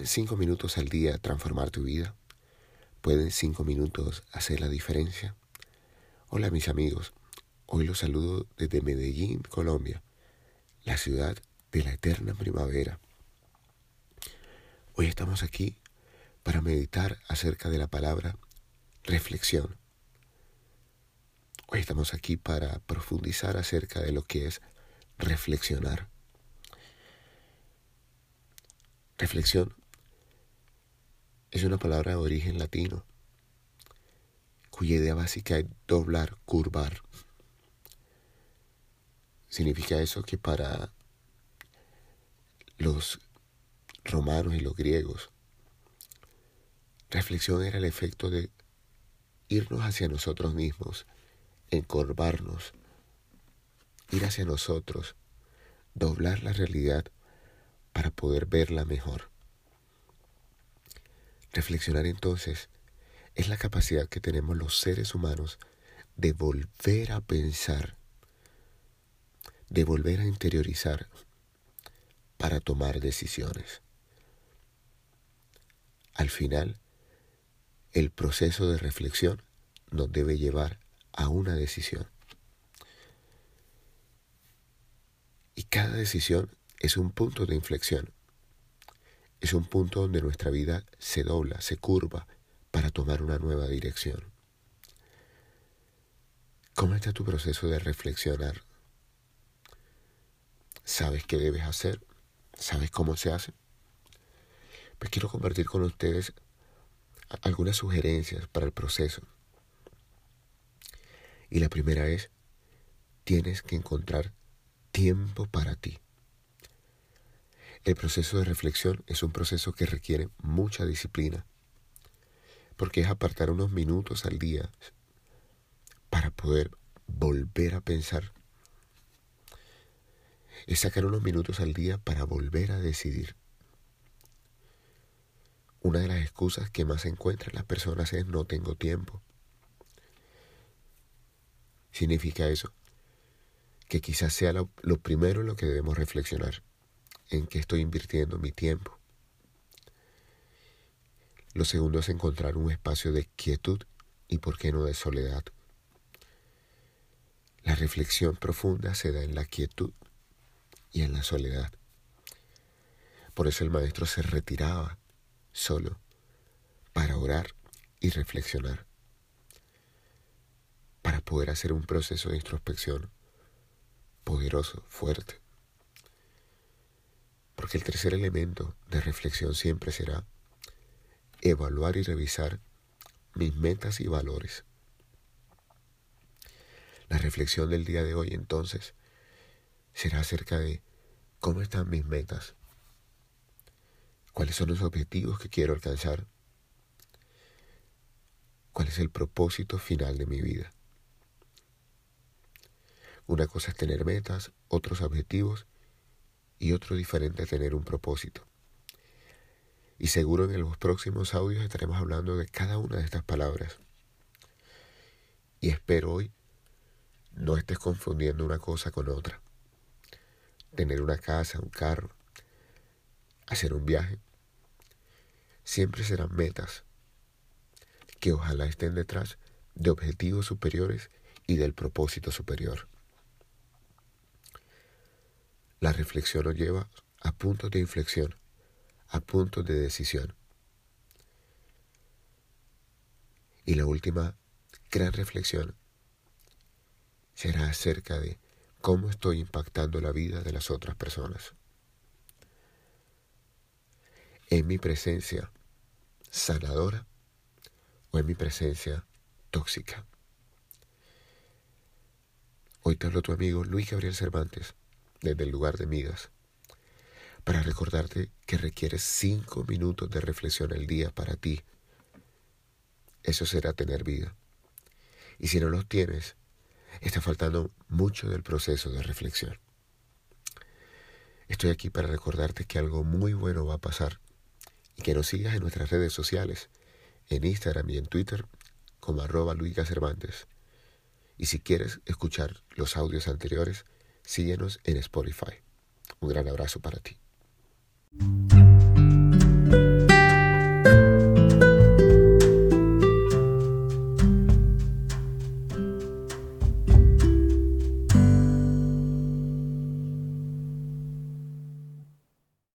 ¿Pueden cinco minutos al día transformar tu vida? ¿Pueden cinco minutos hacer la diferencia? Hola mis amigos, hoy los saludo desde Medellín, Colombia, la ciudad de la eterna primavera. Hoy estamos aquí para meditar acerca de la palabra reflexión. Hoy estamos aquí para profundizar acerca de lo que es reflexionar. Reflexión es una palabra de origen latino, cuya idea básica es doblar, curvar. Significa eso que para los romanos y los griegos, reflexión era el efecto de irnos hacia nosotros mismos, encorvarnos, ir hacia nosotros, doblar la realidad para poder verla mejor. Reflexionar entonces es la capacidad que tenemos los seres humanos de volver a pensar, de volver a interiorizar para tomar decisiones. Al final, el proceso de reflexión nos debe llevar a una decisión. Y cada decisión es un punto de inflexión. Es un punto donde nuestra vida se dobla, se curva para tomar una nueva dirección. ¿Cómo está tu proceso de reflexionar? ¿Sabes qué debes hacer? ¿Sabes cómo se hace? Pues quiero compartir con ustedes algunas sugerencias para el proceso. Y la primera es, tienes que encontrar tiempo para ti. El proceso de reflexión es un proceso que requiere mucha disciplina, porque es apartar unos minutos al día para poder volver a pensar. Es sacar unos minutos al día para volver a decidir. Una de las excusas que más encuentran las personas es no tengo tiempo. Significa eso, que quizás sea lo, lo primero en lo que debemos reflexionar en qué estoy invirtiendo mi tiempo. Lo segundo es encontrar un espacio de quietud y, por qué no, de soledad. La reflexión profunda se da en la quietud y en la soledad. Por eso el maestro se retiraba solo para orar y reflexionar, para poder hacer un proceso de introspección poderoso, fuerte. Porque el tercer elemento de reflexión siempre será evaluar y revisar mis metas y valores. La reflexión del día de hoy entonces será acerca de cómo están mis metas, cuáles son los objetivos que quiero alcanzar, cuál es el propósito final de mi vida. Una cosa es tener metas, otros objetivos y otro diferente a tener un propósito. Y seguro en los próximos audios estaremos hablando de cada una de estas palabras. Y espero hoy no estés confundiendo una cosa con otra. Tener una casa, un carro, hacer un viaje, siempre serán metas que ojalá estén detrás de objetivos superiores y del propósito superior. La reflexión nos lleva a puntos de inflexión, a puntos de decisión. Y la última gran reflexión será acerca de cómo estoy impactando la vida de las otras personas. En mi presencia sanadora o en mi presencia tóxica. Hoy te hablo tu amigo Luis Gabriel Cervantes desde el lugar de Midas, para recordarte que requieres cinco minutos de reflexión al día para ti. Eso será tener vida. Y si no los tienes, está faltando mucho del proceso de reflexión. Estoy aquí para recordarte que algo muy bueno va a pasar y que nos sigas en nuestras redes sociales, en Instagram y en Twitter como arroba Luiga Cervantes. Y si quieres escuchar los audios anteriores, síguenos en Spotify. Un gran abrazo para ti.